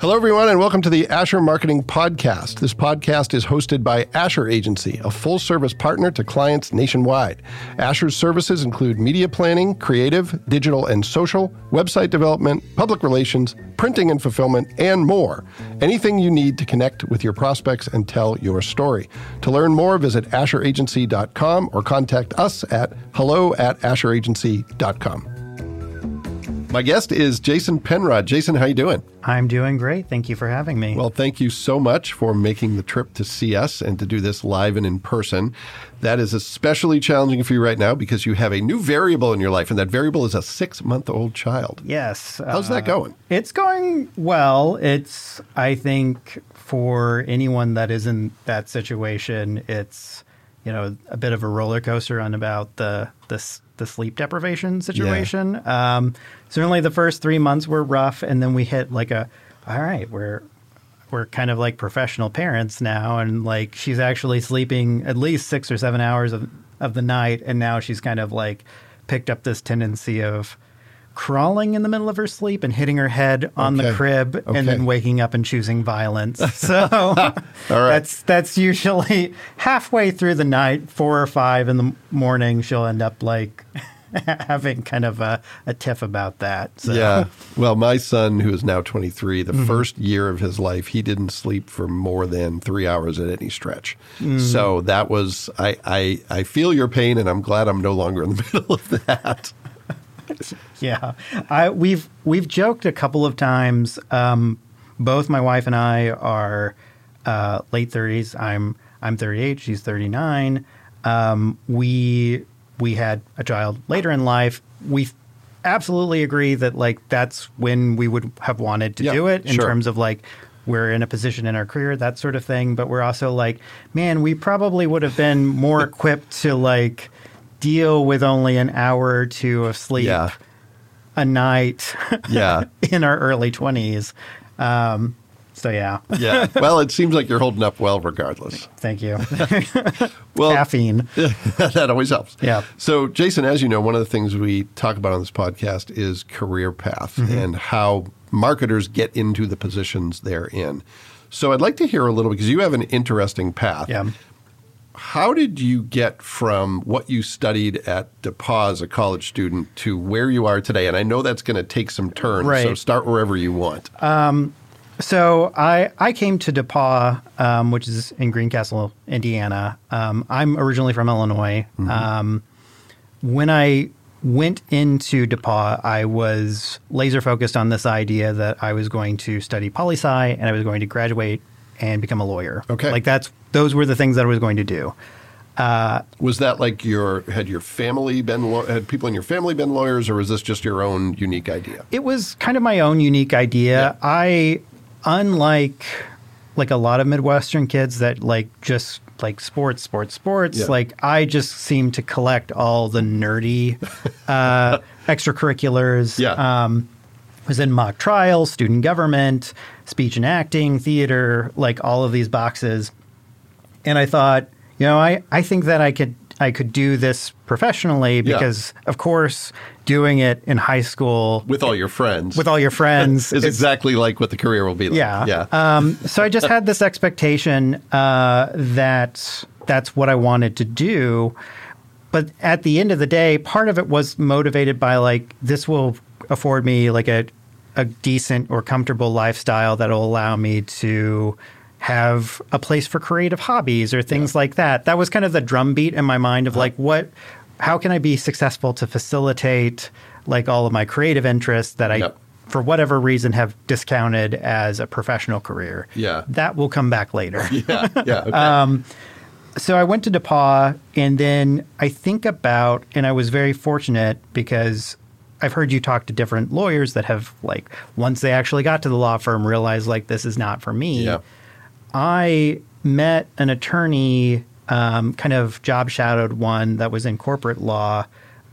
Hello, everyone, and welcome to the Asher Marketing Podcast. This podcast is hosted by Asher Agency, a full service partner to clients nationwide. Asher's services include media planning, creative, digital and social, website development, public relations, printing and fulfillment, and more. Anything you need to connect with your prospects and tell your story. To learn more, visit AsherAgency.com or contact us at hello at AsherAgency.com. My guest is Jason Penrod. Jason, how you doing? I'm doing great. Thank you for having me. Well, thank you so much for making the trip to see us and to do this live and in person. That is especially challenging for you right now because you have a new variable in your life, and that variable is a six month old child. yes. How's that uh, going? It's going well. It's, I think, for anyone that is in that situation, it's, you know, a bit of a roller coaster on about the, the, s- the sleep deprivation situation. Um, certainly the first three months were rough, and then we hit like a, all right, we're, we're kind of like professional parents now, and like she's actually sleeping at least six or seven hours of, of the night, and now she's kind of like picked up this tendency of crawling in the middle of her sleep and hitting her head on the crib, Okay. and then waking up and choosing violence. So that's that's usually halfway through the night, four or five in the morning, she'll end up like having kind of a, a tiff about that. So. Yeah. Well, my son, who is now 23, Mm-hmm. the first year of his life, he didn't sleep for more than three hours at any stretch. Mm. So that was, I, I, I feel your pain, and I'm glad I'm no longer in the middle of that. Yeah, I we've we've joked a couple of times. Um, both my wife and I are uh, late thirties. I'm I'm 38. She's 39. Um, we we had a child later in life. We absolutely agree that like that's when we would have wanted to Yeah, do it in sure. terms of like we're in a position in our career that sort of thing but we're also like man we probably would have been more equipped to like deal with only an hour or two of sleep Yeah. A night Yeah. in our early 20s. Um, so, yeah, Yeah. Well, it seems like you're holding up well regardless. thank you. Well, Caffeine. that always helps. Yeah. So, Jason, as you know, one of the things we talk about on this podcast is career path Mm-hmm. and how marketers get into the positions they're in. So, I'd like to hear a little because you have an interesting path. Yeah. How did you get from what you studied at DePauw as a college student to where you are today? And I know that's going to take some turns, so start wherever you want. So I, I came to DePauw, um, which is in Greencastle, Indiana. Um, I'm originally from Illinois. Um, when I went into DePauw, I was laser focused on this idea that I was going to study poli sci and I was going to graduate and become a lawyer. Okay. like that's those were the things that I was going to do. Was that like your had your family been had people in your family been lawyers, or was this just your own unique idea? It was kind of my own unique idea. Yeah. I, unlike like a lot of Midwestern kids that like just like sports, sports, sports. Yeah. Like I just seem to collect all the nerdy uh, extracurriculars. Yeah. Um, was in mock trial, student government, speech and acting, theater, like all of these boxes. And I thought, you know, I, I think that I could I could do this professionally Yeah. because of course doing it in high school With all your friends, with all your friends is exactly like what the career will be like. yeah yeah. um, so i just had this expectation uh, that that's what i wanted to do but at the end of the day part of it was motivated by like this will afford me like a, a decent or comfortable lifestyle that will allow me to have a place for creative hobbies or things like that that was kind of the drumbeat in my mind of like what how can i be successful to facilitate like all of my creative interests that i Yep. for whatever reason have discounted as a professional career. Yeah. That will come back later. yeah, yeah. Okay. Um, so I went to DePauw and then I think about, and I was very fortunate because I've heard you talk to different lawyers that have like, once they actually got to the law firm, realized like, this is not for me. yeah. I met an attorney, um, kind of job shadowed one that was in corporate law.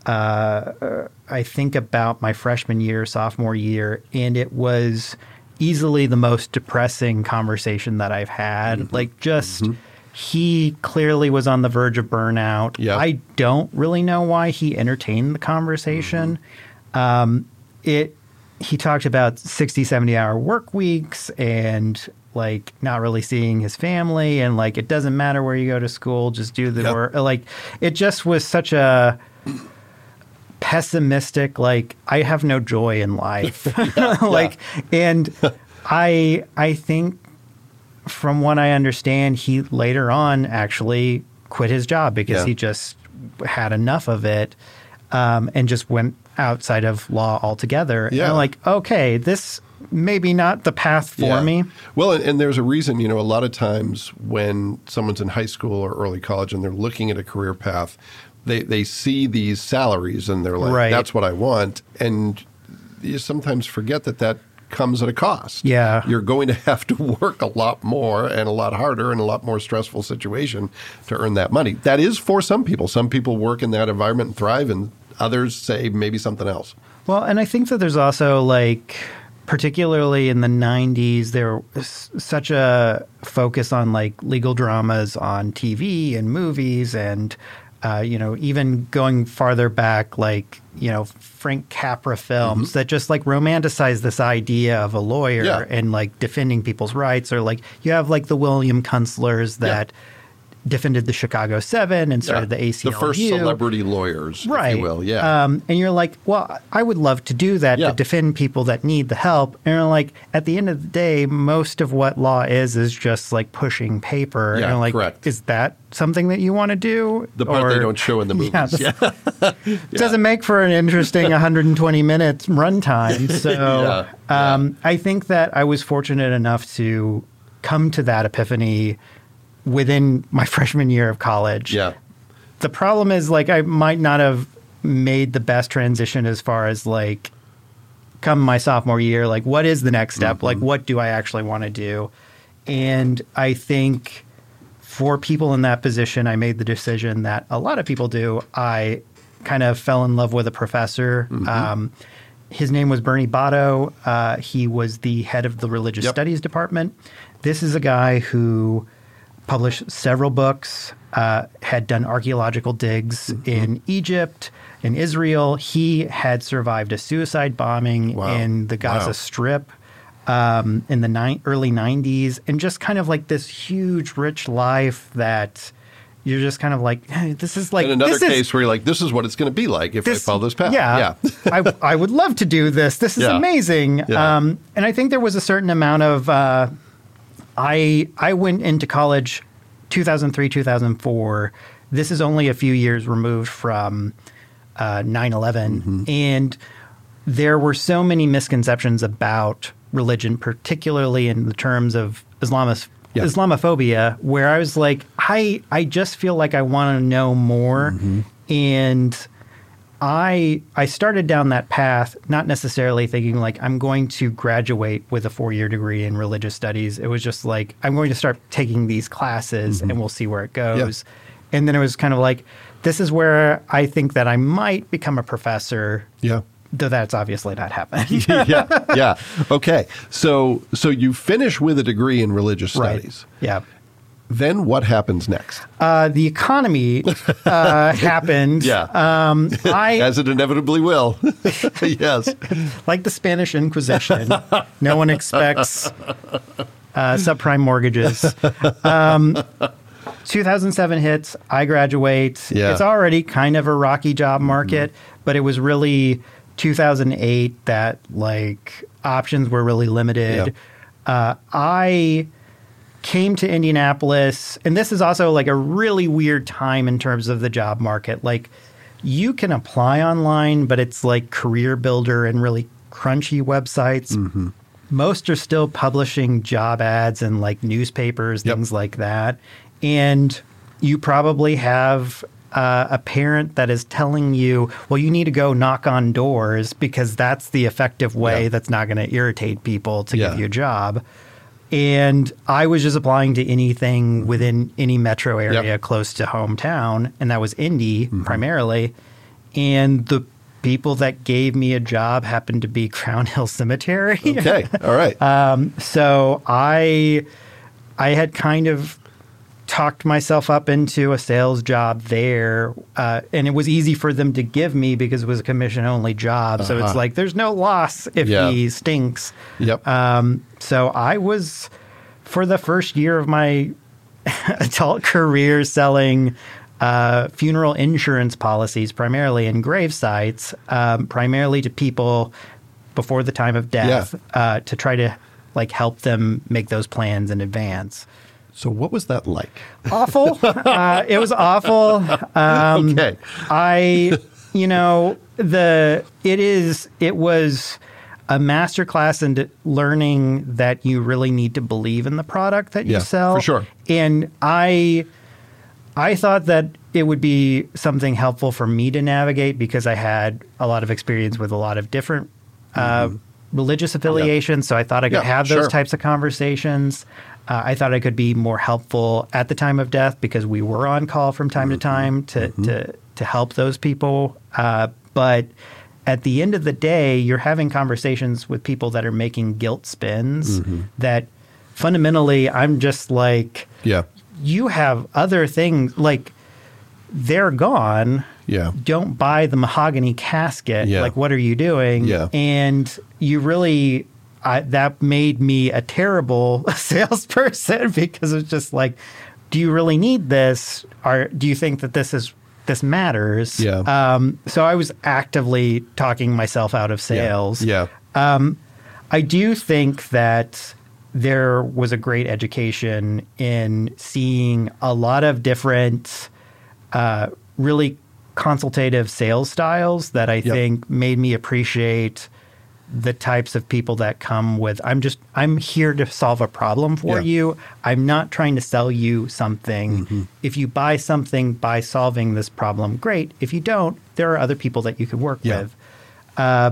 Uh, I think about my freshman year, sophomore year, and it was easily the most depressing conversation that I've had. Like, just he clearly was on the verge of burnout. Yeah. I don't really know why he entertained the conversation. Um, it he talked about 60, 70 hour work weeks and like not really seeing his family and like it doesn't matter where you go to school, just do the Yep. work. Like it just was such a pessimistic like I have no joy in life. like and I I think from what I understand he later on actually quit his job because Yeah. he just had enough of it um, and just went outside of law altogether. Yeah. And I'm like, okay, this maybe not the path for Yeah. me. Well, and, and there's a reason, you know, a lot of times when someone's in high school or early college and they're looking at a career path, they, they see these salaries and they're like, Right. that's what I want. And you sometimes forget that that comes at a cost. Yeah. You're going to have to work a lot more and a lot harder and a lot more stressful situation to earn that money. That is for some people. Some people work in that environment and thrive, and others say maybe something else. Well, and I think that there's also like, particularly in the 90s, there was such a focus on like legal dramas on TV and movies and, uh, you know, even going farther back, like, you know, Frank Capra films that just like romanticize this idea of a lawyer Yeah. and like defending people's rights, or like you have like the William Kunstlers that defended the Chicago Seven and started the ACLU. The first celebrity lawyers, right? if you will. Yeah. Um, and you're like, well, I would love to do that Yeah. to defend people that need the help. And you're like, at the end of the day, most of what law is is just like pushing paper. and Yeah, you're like, correct. is that something that you want to do? the part they don't show in the movies. Yeah, Yeah. doesn't make for an interesting 120 minutes runtime. So Yeah, yeah. um, I think that I was fortunate enough to come to that epiphany within my freshman year of college. Yeah. the problem is like I might not have made the best transition as far as like come my sophomore year like what is the next step? Like what do I actually want to do? And I think for people in that position I made the decision that a lot of people do. I kind of fell in love with a professor. Um, his name was Bernie Batto. Uh, he was the head of the religious Yep. studies department. This is a guy who published several books, uh, had done archaeological digs Mm-hmm. in Egypt, in Israel. He had survived a suicide bombing Wow. in the Gaza Wow. Strip um, in the ni- early 90s, and just kind of like this huge, rich life that you're just kind of like, hey, this is like In another this is- case where you're like, this is what it's going to be like if I follow this path. yeah, I, I would love to do this. This is Yeah. amazing. Yeah. Um, and I think there was a certain amount of. Uh, I I went into college 2003 2004. This is only a few years removed from uh, 9/11, Mm-hmm. and there were so many misconceptions about religion, particularly in the terms of Islamis- Yeah. Islamophobia, where I was like, I I just feel like I want to know more, Mm-hmm. and I I started down that path, not necessarily thinking like I'm going to graduate with a four year degree in religious studies. It was just like I'm going to start taking these classes and mm-hmm. we'll see where it goes. And then it was kind of like this is where I think that I might become a professor. Yeah. Though that's obviously not happening. yeah. Yeah. Okay. So so you finish with a degree in religious studies. Yeah. Then what happens next? Uh, the economy uh, happened. Yeah. Um, I As it inevitably will. yes. like the Spanish Inquisition. no one expects uh, subprime mortgages. Um, 2007 hits. I graduate. Yeah. It's already kind of a rocky job market, but it was really 2008 that like options were really limited. Uh, I came to Indianapolis, and this is also like a really weird time in terms of the job market. Like, you can apply online, but it's like Career Builder and really crunchy websites. Most are still publishing job ads and like newspapers, Yep. things like that. And you probably have uh, a parent that is telling you, well, you need to go knock on doors because that's the effective way Yeah. that's not going to irritate people to Yeah. give you a job. And I was just applying to anything within any metro area Yep. close to hometown, and that was Indy mm-hmm. primarily. And the people that gave me a job happened to be Crown Hill Cemetery. Okay. All right. Um, so I I had kind of talked myself up into a sales job there, uh, and it was easy for them to give me because it was a commission only job. So it's Uh-huh. like there's no loss if Yeah. he stinks. Yep. Um, so I was for the first year of my adult career selling uh, funeral insurance policies, primarily in grave sites, um, primarily to people before the time of death, uh, to try to like help them make those plans in advance. So what was that like? Awful. uh, it was awful. Um, okay. I, you know, the it is it was a master class in learning that you really need to believe in the product that you Yeah, sell. for sure. And I I thought that it would be something helpful for me to navigate because I had a lot of experience with a lot of different uh, religious affiliations. So I thought I could Mm-hmm. Yeah, have those sure. types of conversations. Uh, I thought I could be more helpful at the time of death because we were on call from time Mm-hmm. to time to, to, to help those people. Uh, but at the end of the day, you're having conversations with people that are making guilt spins Mm-hmm. that fundamentally I'm just like, Yeah. you have other things like they're gone. Yeah. Don't buy the mahogany casket. Yeah. Like, what are you doing? Yeah. And you really, I, that made me a terrible salesperson because it's just like, do you really need this? Or do you think that this is this matters? Yeah. Um, so I was actively talking myself out of sales. Yeah. I do think that there was a great education in seeing a lot of different, uh, really consultative sales styles that I think made me appreciate the types of people that come with I'm just I'm here to solve a problem for Yeah. you. I'm not trying to sell you something. Mm-hmm. If you buy something by solving this problem, great. If you don't, there are other people that you could work Yeah. with. Uh,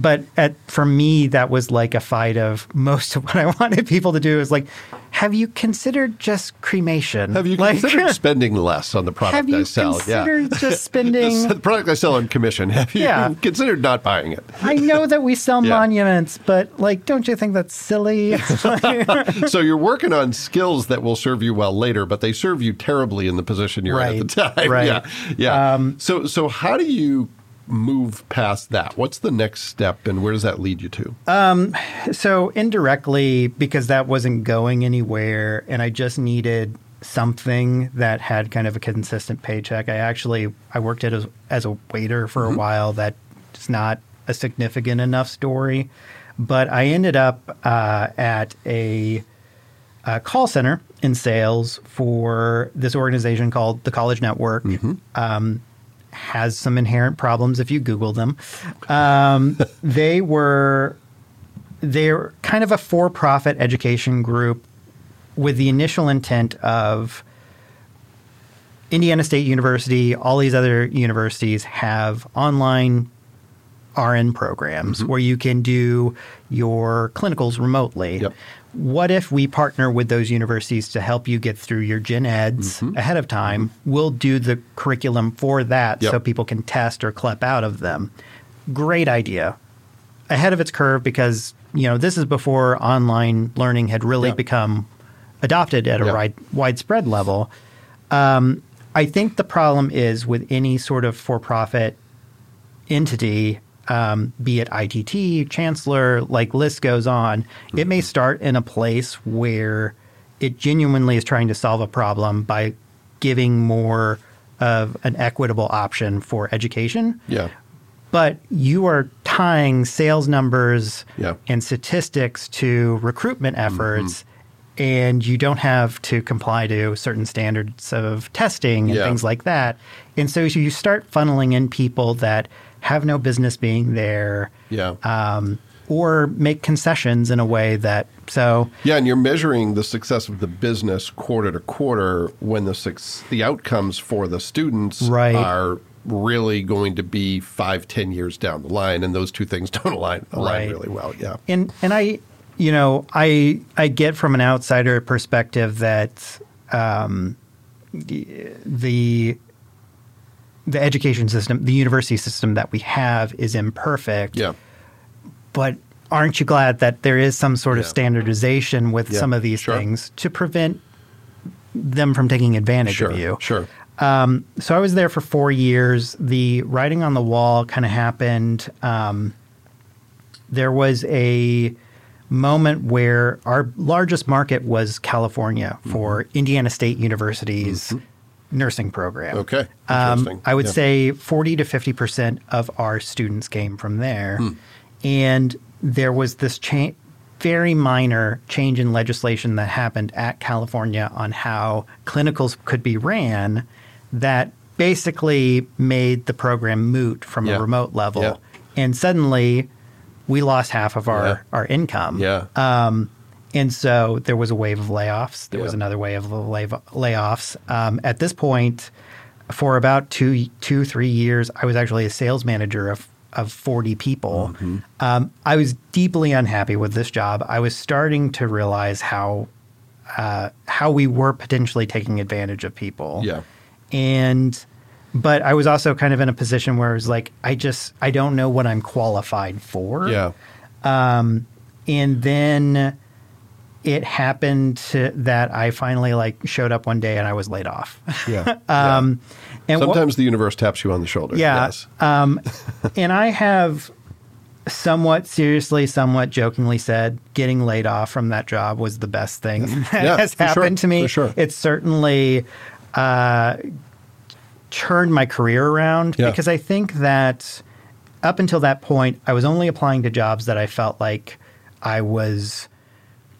but at, for me, that was like a fight of most of what I wanted people to do is like, have you considered just cremation? Have you like, considered spending less on the product I sell? have you I sell? considered yeah. just spending? the product I sell on commission. Have you Yeah. considered not buying it? I know that we sell Yeah. monuments, but like, don't you think that's silly? so you're working on skills that will serve you well later, but they serve you terribly in the position you're in at the time. right. Yeah, yeah. Um, so so how do you move past that? What's the next step, and where does that lead you to? so indirectly, because that wasn't going anywhere, and I just needed something that had kind of a consistent paycheck. I actually I worked at as, as a waiter for a while. That's not a significant enough story, but I ended up uh, at a, a call center in sales for this organization called the College Network. Um, has some inherent problems if you Google them. Um, they were they're kind of a for-profit education group with the initial intent of Indiana State University, all these other universities have online RN programs where you can do your clinicals remotely. Yep. What if we partner with those universities to help you get through your gen eds ahead of time? We'll do the curriculum for that Yep. so people can test or clip out of them. Great idea. Ahead of its curve because, you know, this is before online learning had really Yep. become adopted at a Yep. wide, widespread level. Um, I think the problem is with any sort of for profit entity, um, be it ITT, Chancellor, like list goes on, it may start in a place where it genuinely is trying to solve a problem by giving more of an equitable option for education. yeah, But you are tying sales numbers Yeah. and statistics to recruitment efforts, and you don't have to comply to certain standards of testing and Yeah. things like that. And so you start funneling in people that have no business being there, yeah. um, or make concessions in a way that so Yeah, and you're measuring the success of the business quarter to quarter when the suc- the outcomes for the students Right. are really going to be five, ten years down the line, and those two things don't align align Right. really well. Yeah, and and I, you know, I I get from an outsider perspective that um, the, the education system, the university system that we have, is imperfect. yeah, But aren't you glad that there is some sort of Yeah. standardization with Yeah, some of these sure. things to prevent them from taking advantage Sure. of you. Sure. Um, so I was there for four years. The writing on the wall kind of happened. Um, there was a moment where our largest market was California for Indiana State University's nursing program. Okay. Um, I would Yeah. say 40 to 50% of our students came from there. Hmm. And there was this cha- very minor change in legislation that happened at California on how clinicals could be ran that basically made the program moot from Yeah. a remote level. Yeah. And suddenly we lost half of our, our income. Yeah. Um, and so there was a wave of layoffs. There was another wave of lay- layoffs. Um, at this point, for about two, two, three years, I was actually a sales manager of of 40 people. Mm-hmm. Um, I was deeply unhappy with this job. I was starting to realize how uh, how we were potentially taking advantage of people. Yeah. And but I was also kind of in a position where I was like, I just I don't know what I'm qualified for. Yeah. And then it happened to, that I finally like showed up one day and I was laid off. Yeah. Um, and wha- Sometimes the universe taps you on the shoulder. yeah. Yes. Um, and I have somewhat seriously, somewhat jokingly said getting laid off from that job was the best thing that Yeah, has for sure, happened to me. for sure. It's certainly uh, turned my career around Yeah. because I think that up until that point, I was only applying to jobs that I felt like I was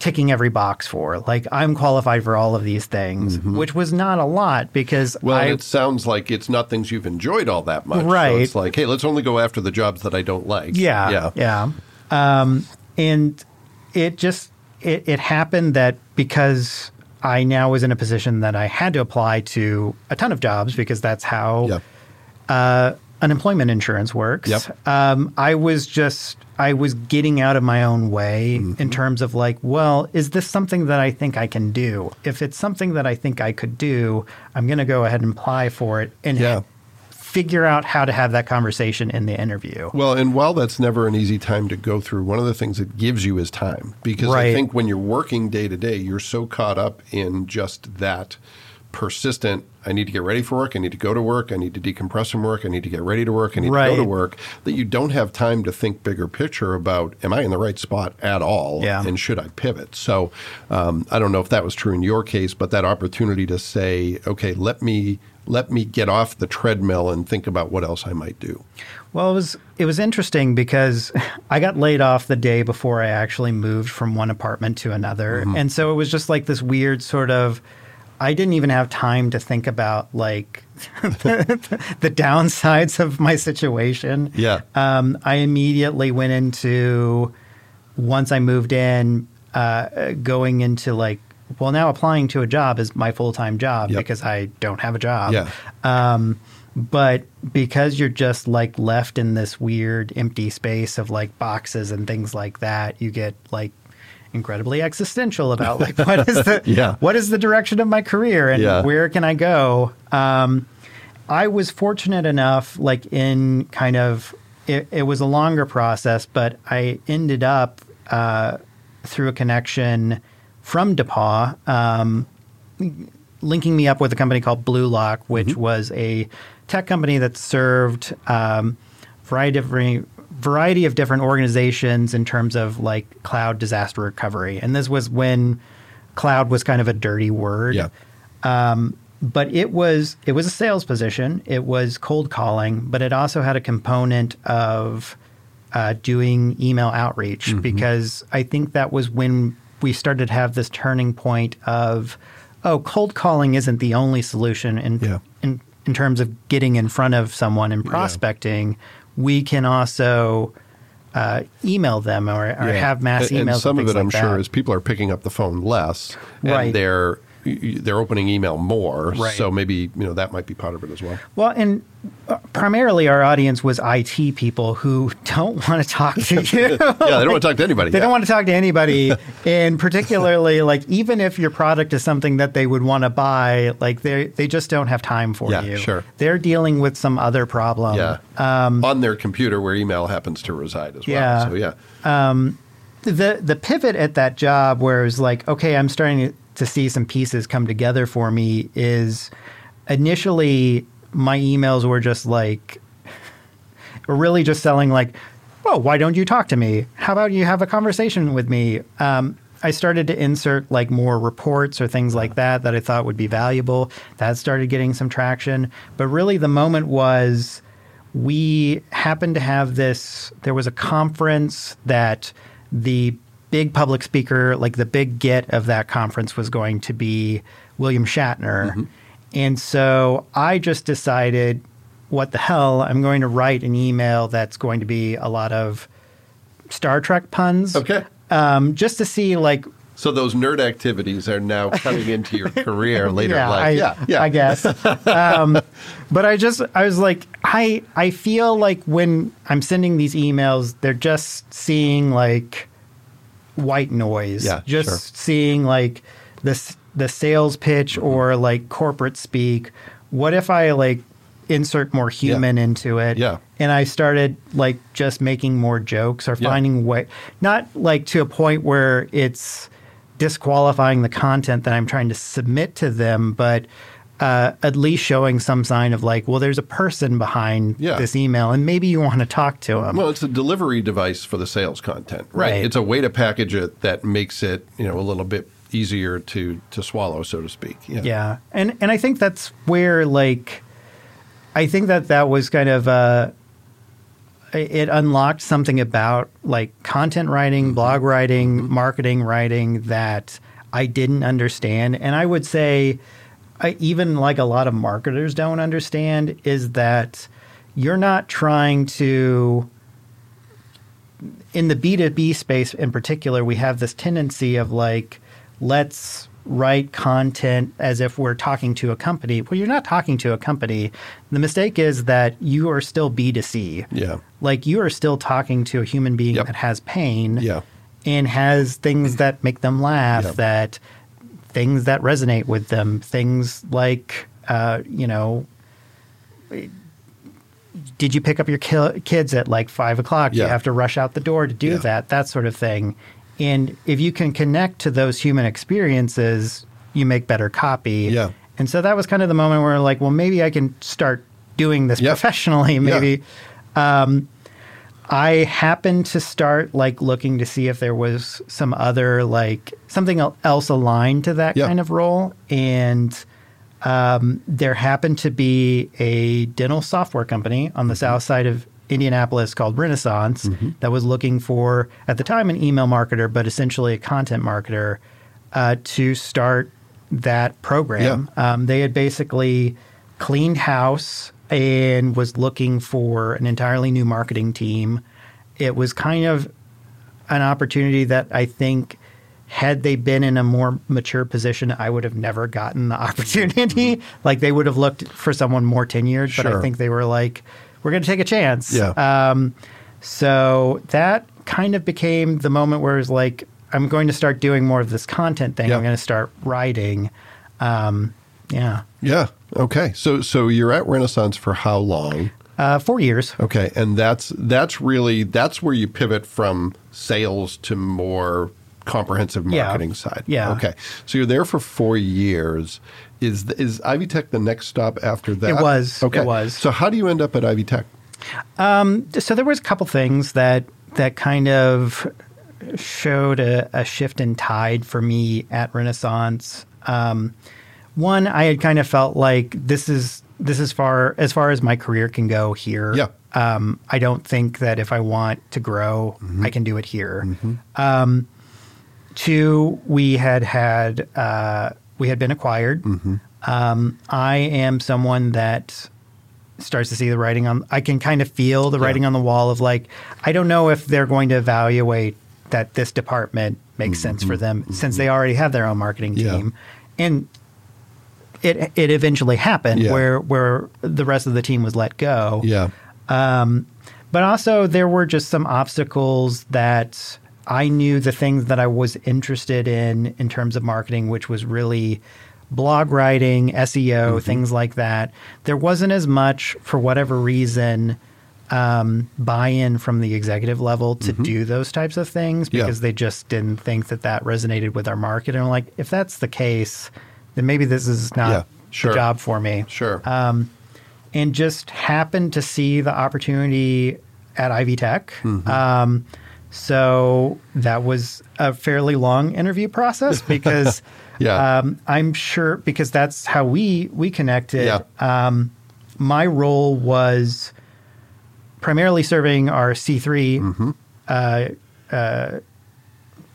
ticking every box for. Like I'm qualified for all of these things, which was not a lot because Mm-hmm. Well, I it sounds like it's not things you've enjoyed all that much. So Right. it's like, hey, let's only go after the jobs that I don't like. Yeah, Yeah. yeah. Um, and it just it, it happened that because I now was in a position that I had to apply to a ton of jobs because that's how Yeah. uh, unemployment insurance works. Yep. Um, I was just I was getting out of my own way Mm-hmm. in terms of like, well, is this something that I think I can do? If it's something that I think I could do, I'm going to go ahead and apply for it and Yeah. figure out how to have that conversation in the interview. Well, and while that's never an easy time to go through, one of the things it gives you is time. Because I think when you're working day to day, you're so caught up in just that persistent, I need to get ready for work, I need to go to work, I need to decompress from work, I need to get ready to work, I need to go to work, that you don't have time to think bigger picture about, am I in the right spot at all? Yeah. And should I pivot? So um, I don't know if that was true in your case, but that opportunity to say, okay, let me. Let me get off the treadmill and think about what else I might do. Well, it was it was interesting because I got laid off the day before I actually moved from one apartment to another, Mm-hmm. and so it was just like this weird sort of. I didn't even have time to think about like the downsides of my situation. Yeah. Um, I immediately went into once I moved in, uh, going into like, well, now applying to a job is my full time job Yep. because I don't have a job. Yeah. Um, but because you're just like left in this weird empty space of like boxes and things like that, you get like incredibly existential about like what is the Yeah. what is the direction of my career and Yeah. where can I go? Um, I was fortunate enough, like in kind of it, it was a longer process, but I ended up uh, through a connection from DePauw, um, linking me up with a company called Bluelock, which was a tech company that served um, variety of variety of different organizations in terms of like cloud disaster recovery. And this was when cloud was kind of a dirty word Yeah. but it was it was a sales position. It was cold calling, but it also had a component of uh, doing email outreach Mm-hmm. because I think that was when we started to have this turning point of oh, cold calling isn't the only solution in Yeah. in, in terms of getting in front of someone and prospecting. We can also uh, email them or, or have mass And- emails. And some of things it, I'm like sure, is people are picking up the phone less, Right. and they're they're opening email more. Right. So maybe you know that might be part of it as well. Well, and uh, primarily our audience was IT people who don't want to talk to you. Yeah, they don't want to talk to anybody. They yeah. don't want to talk to anybody, and particularly like even if your product is something that they would want to buy, like they they just don't have time for Yeah, you. sure. they're dealing with some other problem. Yeah. on their computer where email happens to reside as well. Um, Yeah. So yeah. the the pivot at that job where it was like, okay, I'm starting to to see some pieces come together for me is initially my emails were just like really just selling like, well why don't you talk to me? How about you have a conversation with me?" Um, I started to insert like more reports or things like that that I thought would be valuable. That started getting some traction. But really, the moment was we happened to have this. There was a conference that the big public speaker, like the big get of that conference, was going to be William Shatner. And so I just decided, what the hell? I'm going to write an email that's going to be a lot of Star Trek puns. Okay. Um, just to see, like, So those nerd activities are now coming into your career later in I, yeah, yeah. I guess. um, but I just, I was like, I, I feel like when I'm sending these emails, they're just seeing like white noise. Yeah, Just sure. seeing like this, the sales pitch Mm-hmm. or like corporate speak. What if I like insert more human into it? Yeah. And I started like just making more jokes or Yeah. finding way, not like to a point where it's disqualifying the content that I'm trying to submit to them, but uh, at least showing some sign of like, well, there's a person behind Yeah. this email, and maybe you want to talk to them. Well, it's a delivery device for the sales content, right? Right. It's a way to package it that makes it, you know, a little bit easier to to swallow, so to speak. Yeah. Yeah, and and I think that's where like, I think that that was kind of uh, it unlocked something about like content writing, blog writing, marketing writing that I didn't understand, and I would say, I, even like a lot of marketers don't understand is that you're not trying to in the B2B space in particular, we have this tendency of like, let's write content as if we're talking to a company. Well, you're not talking to a company. The mistake is that you are still B2C. Yeah. Like you are still talking to a human being Yep. that has pain Yeah. and has things that make them laugh, Yep. that things that resonate with them, things like, uh, you know, did you pick up your ki- kids at like five o'clock? Do Yeah. You have to rush out the door to do Yeah. that, that sort of thing. And if you can connect to those human experiences, you make better copy. Yeah. And so that was kind of the moment where like, well, maybe I can start doing this professionally. Maybe. Um, I happened to start like looking to see if there was some other like something else aligned to that Yeah. kind of role, and um, there happened to be a dental software company on the south side of Indianapolis called Renaissance that was looking for at the time an email marketer, but essentially a content marketer uh, to start that program. Um, they had basically cleaned house and was looking for an entirely new marketing team. It was kind of an opportunity that I think had they been in a more mature position, I would have never gotten the opportunity. like they would have looked for someone more tenured, but I think they were like, we're going to take a chance. Yeah. Um, so that kind of became the moment where it was like, I'm going to start doing more of this content thing. I'm going to start writing. Um, yeah. Yeah. Okay. So so you're at Renaissance for how long? Uh, four years. Okay, and that's that's really that's where you pivot from sales to more comprehensive Yeah. marketing side. Yeah. Okay. So you're there for four years. Is is Ivy Tech the next stop after that? It was. Okay. It was. So how do you end up at Ivy Tech? so there was a couple things that that kind of showed a, a shift in tide for me at Renaissance. Um, one, I had kind of felt like this is this is far as far as my career can go here. Yeah. Um, I don't think that if I want to grow, I can do it here. Um, two, we had had uh, we had been acquired. Um, I am someone that starts to see the writing on I can kind of feel the writing on the wall of like I don't know if they're going to evaluate that this department makes sense for them since they already have their own marketing Yeah. team. And it it eventually happened Yeah. where where the rest of the team was let go. Yeah. Um, But also there were just some obstacles that I knew the things that I was interested in in terms of marketing, which was really blog writing, SEO, things like that. There wasn't as much for whatever reason um, buy-in from the executive level to do those types of things Mm-hmm. Yeah. because they just didn't think that that resonated with our market. And I'm like, if that's the case, then maybe this is not Yeah, sure. the job for me. Sure. And just happened to see the opportunity at Ivy Tech. Um, so that was a fairly long interview process because Yeah. um, I'm sure because that's how we we connected. Yeah. Um, my role was primarily serving our C3. Mm-hmm. Uh, uh,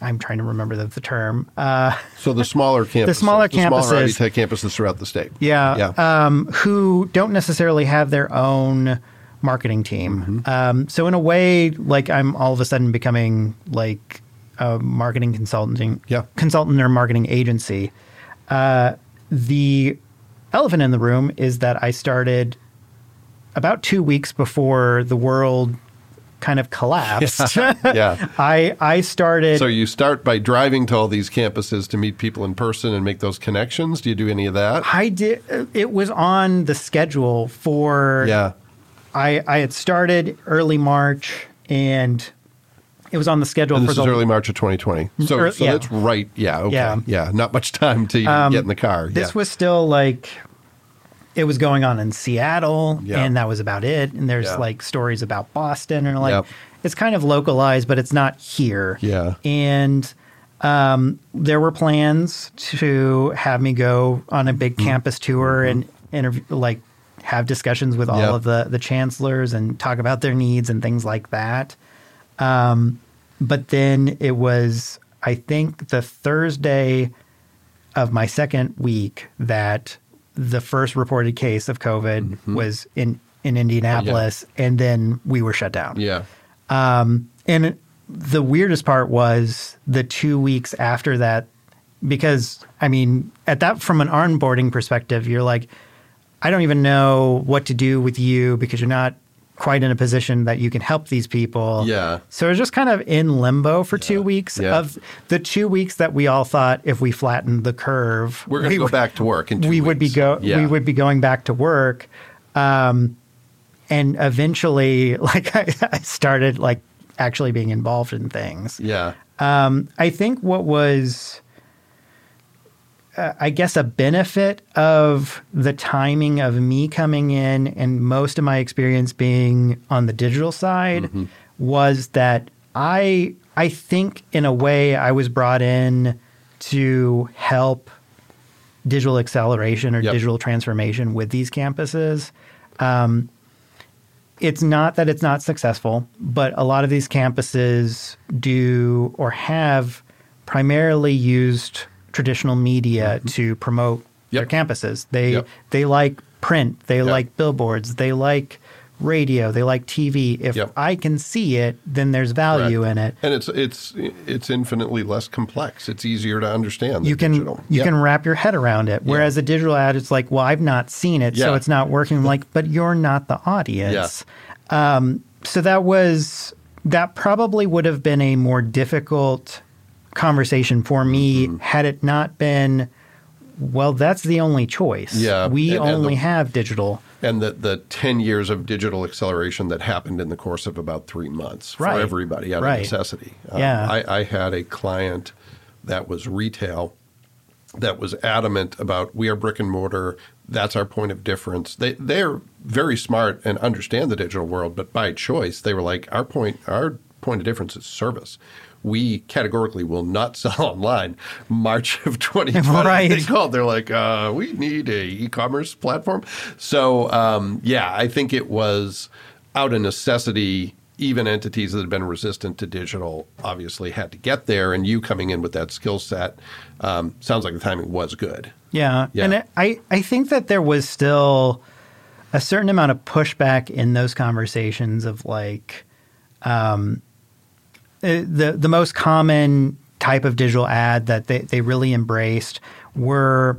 I'm trying to remember the, the term. Uh, so the smaller campuses, smaller the smaller campuses. Ivy Tech campuses throughout the state. yeah, Yeah. Um, who don't necessarily have their own marketing team. Mm-hmm. Um, so in a way, like I'm all of a sudden becoming like a marketing consulting, Yeah. consultant or marketing agency. Uh, the elephant in the room is that I started about two weeks before the world kind of collapsed. Yeah. I I started. So you start by driving to all these campuses to meet people in person and make those connections. Do you do any of that? I did. It was on the schedule for. Yeah. I I had started early March, and it was on the schedule And for this the is early March of 2020. So, Ear- so yeah. that's right. Yeah. Okay. Yeah. Um, Yeah. Not much time to even get in the car. This yeah. was still like it was going on in Seattle, Yeah. and that was about it. And there's Yeah. like stories about Boston, and like Yep. it's kind of localized, but it's not here. Yeah. And um, there were plans to have me go on a Mm-hmm. big campus tour and interview, like have discussions with all Yep. of the the chancellors and talk about their needs and things like that. Um, but then it was, I think, the Thursday of my second week that the first reported case of COVID Mm-hmm. was in in Indianapolis, and then we were shut down. yeah. Um, and the weirdest part was the two weeks after that, because I mean, at that from an onboarding perspective, you're like, I don't even know what to do with you because you're not quite in a position that you can help these people. Yeah. So it was just kind of in limbo for two weeks Yeah. of the two weeks that we all thought if we flattened the curve, We're going to we go back to work in two we would be go Yeah. we would be going back to work um and eventually like I, I started like actually being involved in things Yeah. um i think what was uh, i guess a benefit of the timing of me coming in and most of my experience being on the digital side Mm-hmm. was that i i think in a way i was brought in to help digital acceleration or Yep. digital transformation with these campuses. Um, it's not that it's not successful, but a lot of these campuses do or have primarily used traditional media to promote Mm-hmm. Yep. their campuses. They Yep. they like print, they Yep. like billboards, they like radio, they like TV. If. I can see it, then there's value Correct. in it. And it's it's it's infinitely less complex. It's easier to understand. you can digital. you Yeah. can wrap your head around it. Whereas a digital ad, it's like, well, I've not seen it, so it's not working. Like, but you're not the audience. Um, so that was that probably would have been a more difficult conversation for me Mm-hmm. had it not been. Well, that's the only choice. Yeah, we and- and only the- have digital. and the the ten years of digital acceleration that happened in the course of about three months Right. for everybody out Right. of necessity. Um, Yeah. I, I had a client that was retail that was adamant about we are brick and mortar. That's our point of difference. They they're very smart and understand the digital world, but by choice they were like our point our point of difference is service. We categorically will not sell online. March of 2020, Right. they called. They're like, uh, we need a e-commerce platform. So um, yeah, I think it was out of necessity. Even entities that had been resistant to digital obviously had to get there, and you coming in with that skill set um, sounds like the timing was good. Yeah. Yeah. And I, I think that there was still a certain amount of pushback in those conversations of like um, the the most common type of digital ad that they, they really embraced were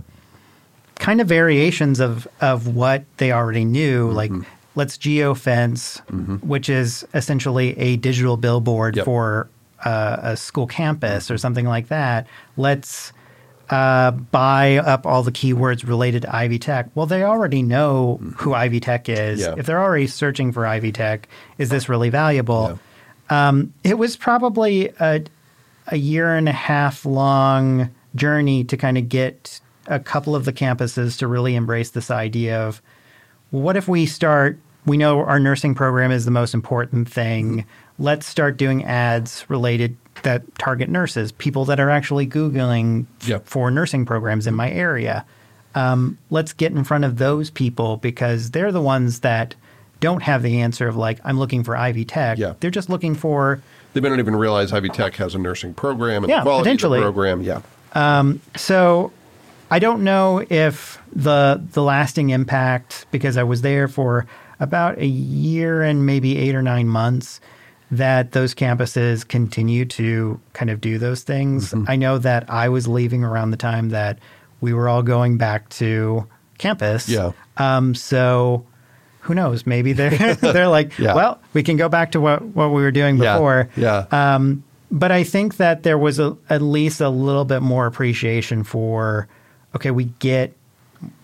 kind of variations of of what they already knew Mm-hmm. like let's geofence which is essentially a digital billboard Yep. for uh, a school campus or something like that let's uh, buy up all the keywords related to Ivy Tech. Well, they already know who Ivy Tech is. Yeah. If they're already searching for Ivy Tech, is this really valuable? Um, it was probably a, a year and a half long journey to kind of get a couple of the campuses to really embrace this idea of what if we start we know our nursing program is the most important thing let's start doing ads related that target nurses people that are actually googling Yep. for nursing programs in my area um, let's get in front of those people because they're the ones that don't have the answer of like i'm looking for ivy tech Yeah. they're just looking for They may not even realize Ivy Tech has a nursing program and Yeah, the quality of the program. Yeah. Um, So I don't know if the the lasting impact because I was there for about a year and maybe 8 or 9 months that those campuses continue to kind of do those things. Mm-hmm. I know that I was leaving around the time that we were all going back to campus. Yeah. Um so who knows? Maybe they're they're like, Yeah. well, we can go back to what what we were doing before. Yeah. Um, but I think that there was a, at least a little bit more appreciation for, okay, we get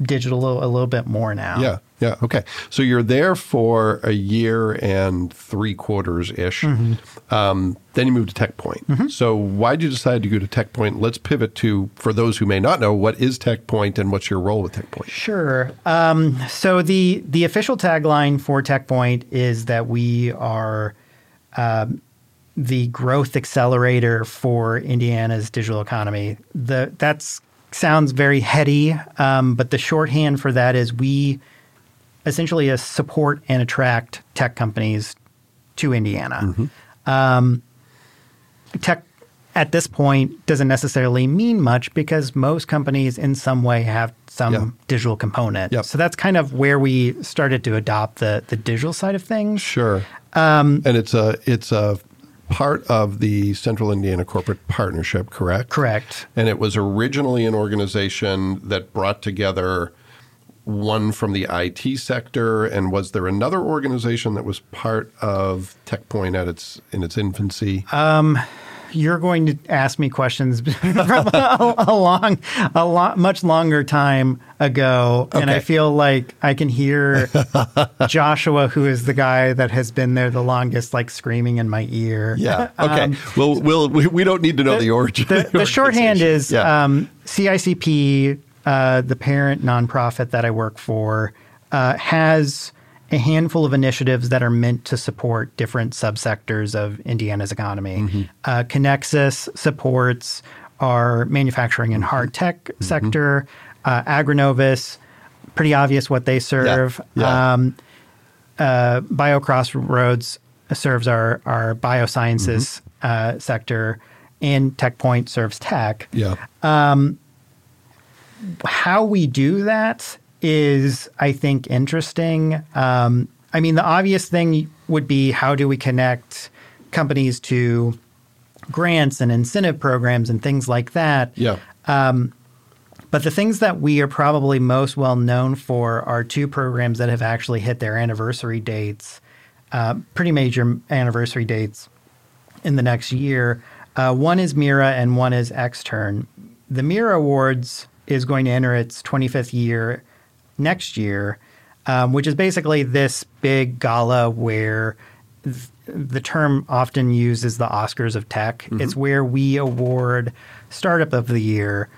digital a, a little bit more now. Yeah. Yeah. Okay. So you're there for a year and three quarters ish. Mm-hmm. Um, then you moved to Tech Point. So why did you decide to go to Tech Point? Let's pivot to, for those who may not know, what is Tech Point and what's your role with Tech Point? Sure. Um, so the the official tagline for TechPoint is that we are um, the growth accelerator for Indiana's digital economy. The that's sounds very heady, um, but the shorthand for that is we essentially uh, support and attract tech companies to Indiana. Um, tech at this point doesn't necessarily mean much because most companies in some way have some Yeah. digital component. Yep. So that's kind of where we started to adopt the the digital side of things. Sure. Um, and it's a it's a part of the Central Indiana Corporate Partnership, correct? Correct. And it was originally an organization that brought together one from the IT sector. And was there another organization that was part of TechPoint at its in its infancy? You're going to ask me questions from a, a long, a lot, much longer time ago, and I feel like I can hear Joshua, who is the guy that has been there the longest, like screaming in my ear. yeah. Okay. Um, well, we'll we, we don't need to know the, origin. the, the shorthand is Yeah. um, CICP, uh, the parent nonprofit that I work for, uh, has a handful of initiatives that are meant to support different subsectors of Indiana's economy. Mm-hmm. Uh, Conexus supports our manufacturing and hard tech Mm-hmm. sector. Uh, AgriNovus, pretty obvious what they serve. Yeah. Um, uh, BioCrossroads serves our our biosciences Mm-hmm. uh, sector, and TechPoint serves tech. yeah. How we do that is, I think, interesting. Um, I mean, the obvious thing would be how do we connect companies to grants and incentive programs and things like that. yeah. But the things that we are probably most well known for are two programs that have actually hit their anniversary dates, uh, pretty major anniversary dates in the next year. Uh, one is Mira and one is Xtern. The Mira Awards is going to enter its 25th year next year, um, which is basically this big gala where th- the term often used is the Oscars of tech. It's where we award Startup of the Year,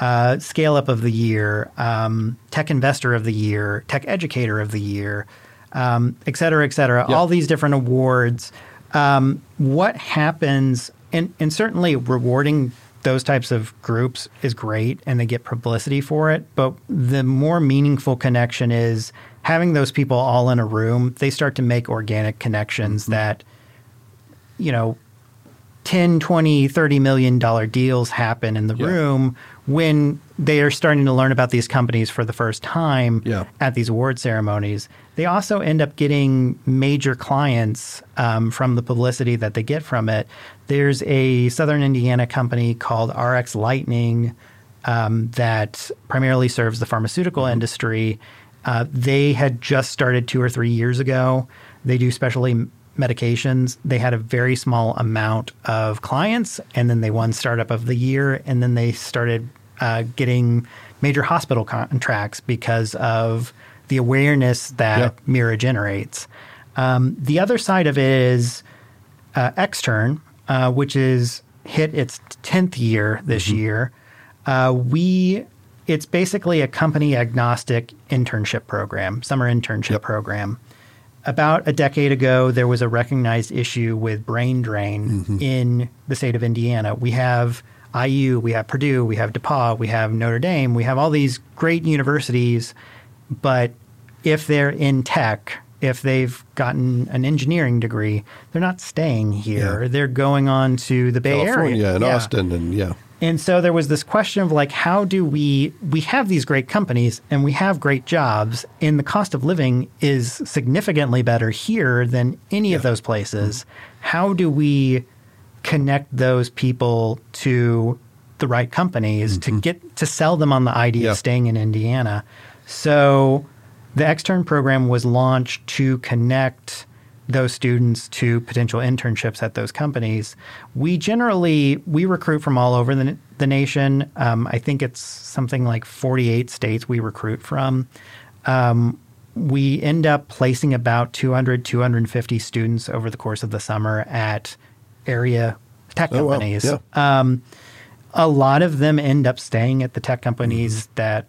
uh, Scale Up of the Year, um, Tech Investor of the Year, Tech Educator of the Year, um, et cetera, et cetera. Yeah. All these different awards. Um, what happens, and, and certainly rewarding those types of groups is great and they get publicity for it. But the more meaningful connection is having those people all in a room, they start to make organic connections mm-hmm. that, you know, 10, 20, 30 million dollar deals happen in the Yeah. room when they are starting to learn about these companies for the first time Yeah. at these award ceremonies. They also end up getting major clients um, from the publicity that they get from it. There's a Southern Indiana company called RxLightning um, that primarily serves the pharmaceutical industry. Uh, they had just started two or three years ago. They do specialty medications. They had a very small amount of clients, and then they won Startup of the Year, and then they started uh, getting major hospital contracts because of the awareness that Yeah. Mira generates. Um, the other side of it is uh, Xtern, uh, which is hit its tenth year this year. Uh, we it's basically a company agnostic internship program, summer internship Yep. program. About a decade ago, there was a recognized issue with brain drain in the state of Indiana. We have IU, we have Purdue, we have DePauw, we have Notre Dame, we have all these great universities, but if they're in tech, if they've gotten an engineering degree, they're not staying here. Yeah. They're going on to the Bay California Area and Yeah. Austin and yeah. And so there was this question of like, how do we we have these great companies and we have great jobs, and the cost of living is significantly better here than any of those places. Mm-hmm. How do we connect those people to the right companies to mm-hmm. get to sell them on the idea Yeah. of staying in Indiana? So the Xtern program was launched to connect those students to potential internships at those companies. We generally we recruit from all over the, the nation. Um, I think it's something like 48 states we recruit from. Um, we end up placing about 200 250 students over the course of the summer at area tech Oh, wow. companies. Yeah. Um, a lot of them end up staying at the tech companies that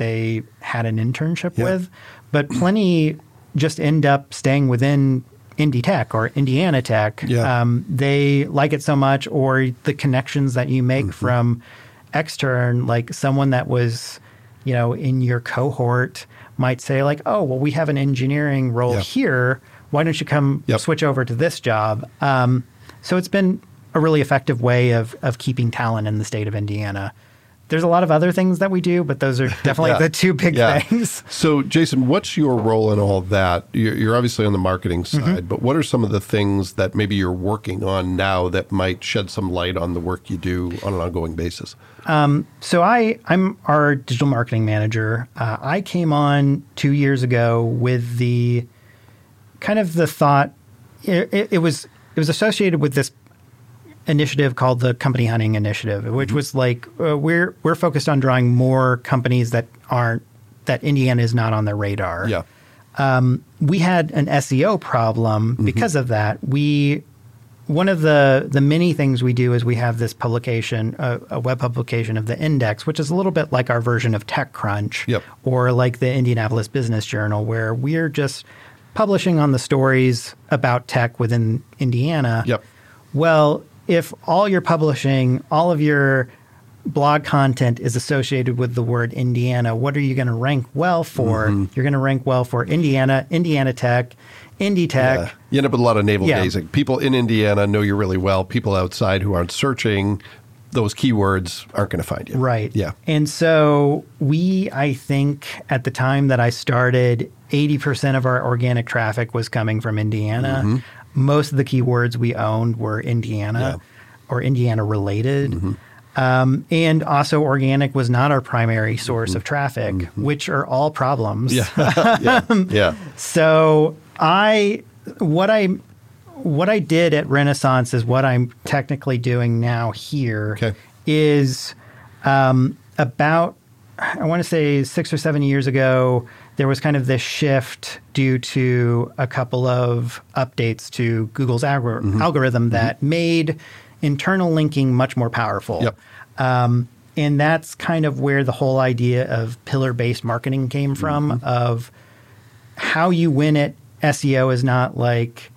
they had an internship Mm-hmm. Yeah. with, but plenty just end up staying within Indy Tech or Indiana Tech. Yeah. Um, they like it so much, or the connections that you Mm-hmm. make from Xtern, like someone that was, you know, in your cohort might say, like, oh, well, we have an engineering role Yeah. here. Why don't you come Yep. switch over to this job? Um, so it's been a really effective way of of keeping talent in the state of Indiana. There's a lot of other things that we do, but those are definitely Yeah. the two big Yeah. things. So, Jason, what's your role in all that? You're, you're obviously on the marketing Mm-hmm. side, but what are some of the things that maybe you're working on now that might shed some light on the work you do on an ongoing basis? So I I'm our digital marketing manager. Uh, I came on two years ago with the kind of the thought. It, it, it was it was associated with this initiative called the Company Hunting Initiative, which mm-hmm. was like uh, we're we're focused on drawing more companies that aren't that Indiana is not on their radar. Yeah. Um, we had an SEO problem mm-hmm. because of that. We one of the the many things we do is we have this publication, a, a web publication of the Index, which is a little bit like our version of TechCrunch, Yep. or like the Indianapolis Business Journal, where we're just publishing on the stories about tech within Indiana. Yep. Well, if all you're publishing, all of your blog content is associated with the word Indiana, what are you going to rank well for? Mm-hmm. You're going to rank well for Indiana, Indiana Tech, Indy Tech. Yeah. You end up with a lot of navel Yeah. gazing. People in Indiana know you really well. People outside who aren't searching those keywords aren't going to find you. Right. Yeah. And so we, I think, at the time that I started, 80% of our organic traffic was coming from Indiana. Mm-hmm. Most of the keywords we owned were Indiana Yeah. or Indiana related. Mm-hmm. Um, and also, organic was not our primary source of traffic, which are all problems. Mm-hmm. Yeah. yeah. Yeah. So I what I what I did at Renaissance is what I'm technically doing now here is Okay. um, about I want to say six or seven years ago there was kind of this shift due to a couple of updates to Google's algor- Mm-hmm. algorithm that made internal linking much more powerful. Yep. Um, and that's kind of where the whole idea of pillar based marketing came from Mm-hmm. of how you win at SEO is not like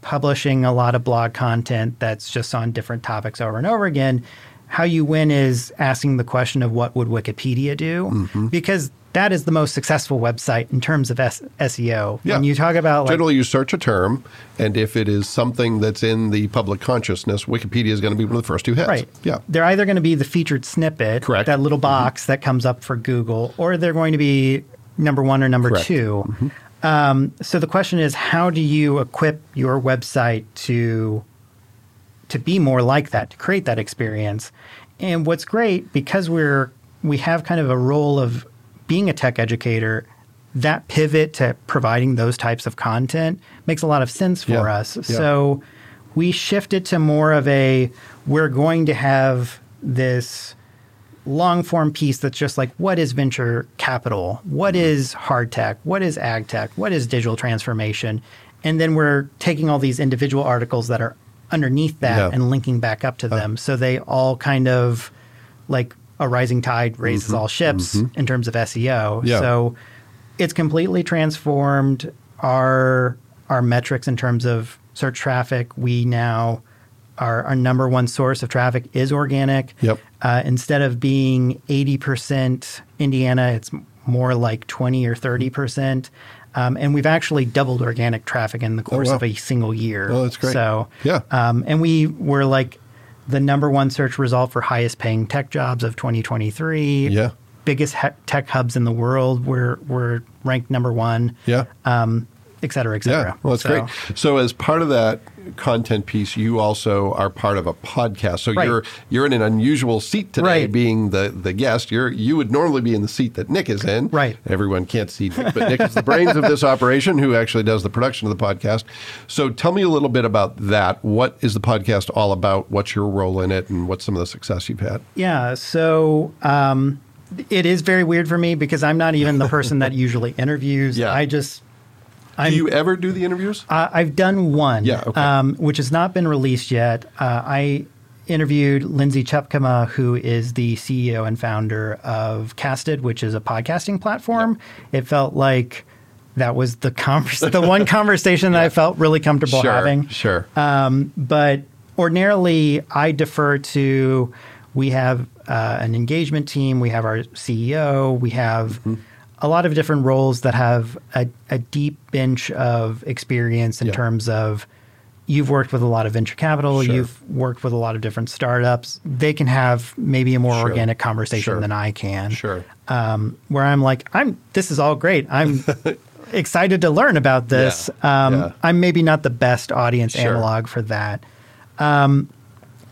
publishing a lot of blog content that's just on different topics over and over again. How you win is asking the question of what would Wikipedia do? Mm-hmm. Because that is the most successful website in terms of S- SEO. Yeah. When you talk about like Generally, you search a term, and if it is something that's in the public consciousness, Wikipedia is going to be one of the first two hits. Right. Yeah. They're either going to be the featured snippet, Correct. Mm-hmm. that little box that comes up for Google, or they're going to be number one or number Correct. 2 Mm-hmm. Um, so the question is, how do you equip your website to to be more like that, to create that experience? And what's great because we're we have kind of a role of being a tech educator. That pivot to providing those types of content makes a lot of sense for Yeah. us. Yeah. So we shifted to more of a we're going to have this long form piece that's just like what is venture capital? What Mm-hmm. hard tech? What is ag tech? What is digital transformation? And then we're taking all these individual articles that are underneath that Yeah. and linking back up to them. So they all kind of like a rising tide raises all ships in terms of SEO. Mm-hmm. Yeah. So it's completely transformed our our metrics in terms of search traffic. We now our our number one source of traffic is organic. Yep. Uh, instead of being eighty percent Indiana, it's more like twenty or thirty percent. Um, and we've actually doubled organic traffic in the course Oh, wow. of a single year. Oh, that's great. So Yeah. um, and we were like the number one search result for highest paying tech jobs of 2023. Yeah. Biggest he- tech hubs in the world. We're, we're ranked number one, Yeah. um, et cetera, et cetera. Yeah, well, that's So- great. So, as part of that content piece, you also are part of a podcast. So Right. you're you're in an unusual seat today, Right. being the the guest. You're you would normally be in the seat that Nick is in. Right. Everyone can't see Nick, but Nick is the brains of this operation, who actually does the production of the podcast. So, tell me a little bit about that. What is the podcast all about? What's your role in it, and what's some of the success you've had? Yeah. So um, it is very weird for me because I'm not even the person that usually interviews. Yeah. I just, I'm, Do you ever do the interviews? Uh, I've done one, Yeah, okay. um, which has not been released yet. Uh, I interviewed Lindsay Tjepkema, who is the CEO and founder of Casted, which is a podcasting platform. It felt like that was the the one conversation that I felt really comfortable sure, having. sure. Um, but ordinarily, I defer to. We have uh, an engagement team. We have our CEO. We have Mm-hmm. A lot of different roles that have a, a deep bench of experience in Yeah. terms of. You've worked with a lot of venture capital. Sure. You've worked with a lot of different startups. They can have maybe a more Sure. organic conversation Sure. than I can sure. um, where I'm like, I'm this is all great. I'm excited to learn about this. Yeah, Um, yeah. I'm maybe not the best audience analog for that. Um,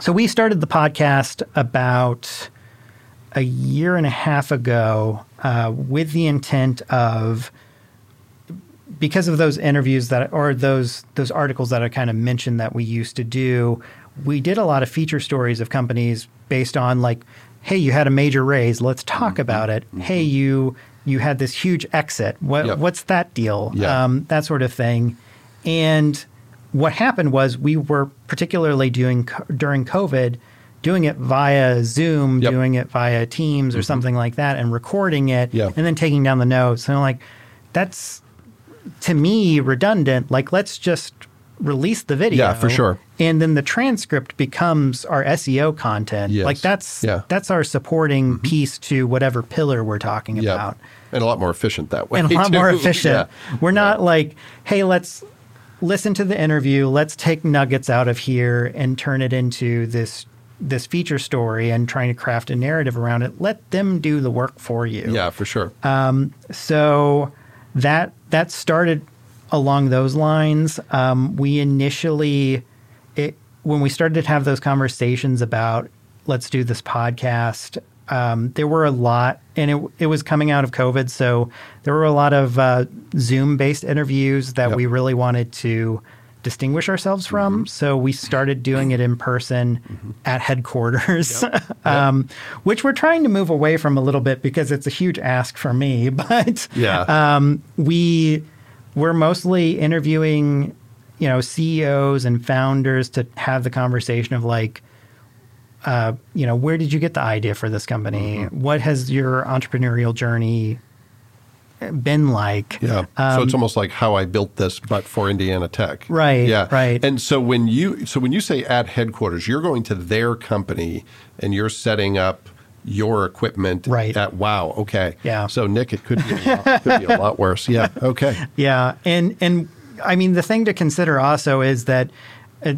so we started the podcast about a year and a half ago uh, with the intent of because of those interviews that or those those articles that I kind of mentioned that we used to do, we did a lot of feature stories of companies based on like, hey, you had a major raise, let's talk about it. Hey, you you had this huge exit. What Yep. what's that deal? Yeah. Um, that sort of thing. And what happened was we were particularly doing during COVID, doing it via Zoom, Yep. doing it via Teams or something like that, and recording it, Yeah. and then taking down the notes. And I'm like, that's to me redundant. Like, let's just release the video. Yeah, for sure. And then the transcript becomes our SEO content. Yes. Like that's Yeah. Mm-hmm. that's our supporting piece to whatever pillar we're talking Yeah. about And a lot more efficient that way. and a lot more efficient. Yeah. We're not like, hey, let's listen to the interview, let's take nuggets out of here and turn it into this this feature story and trying to craft a narrative around it. Let them do the work for you. Yeah, for sure. So that that started along those lines. Um, we initially, it, when we started to have those conversations about let's do this podcast, um, there were a lot, and it it was coming out of COVID, so there were a lot of uh, Zoom based interviews that Yep. we really wanted to distinguish ourselves from. So we started doing it in person at headquarters, um, which we're trying to move away from a little bit because it's a huge ask for me. But Yeah. um, we we're mostly interviewing, you know, CEOs and founders to have the conversation of like, uh, you know, where did you get the idea for this company? Mm-hmm. What has your entrepreneurial journey been like? Yeah. so it's almost like how I built this, but for Indiana Tech. Um, Right, Yeah. right. And so when you so when you say at headquarters, you're going to their company and you're setting up your equipment Right. at wow okay Yeah. so nick it could be a lot, could be a lot worse yeah okay Yeah, and and I mean the thing to consider also is that uh,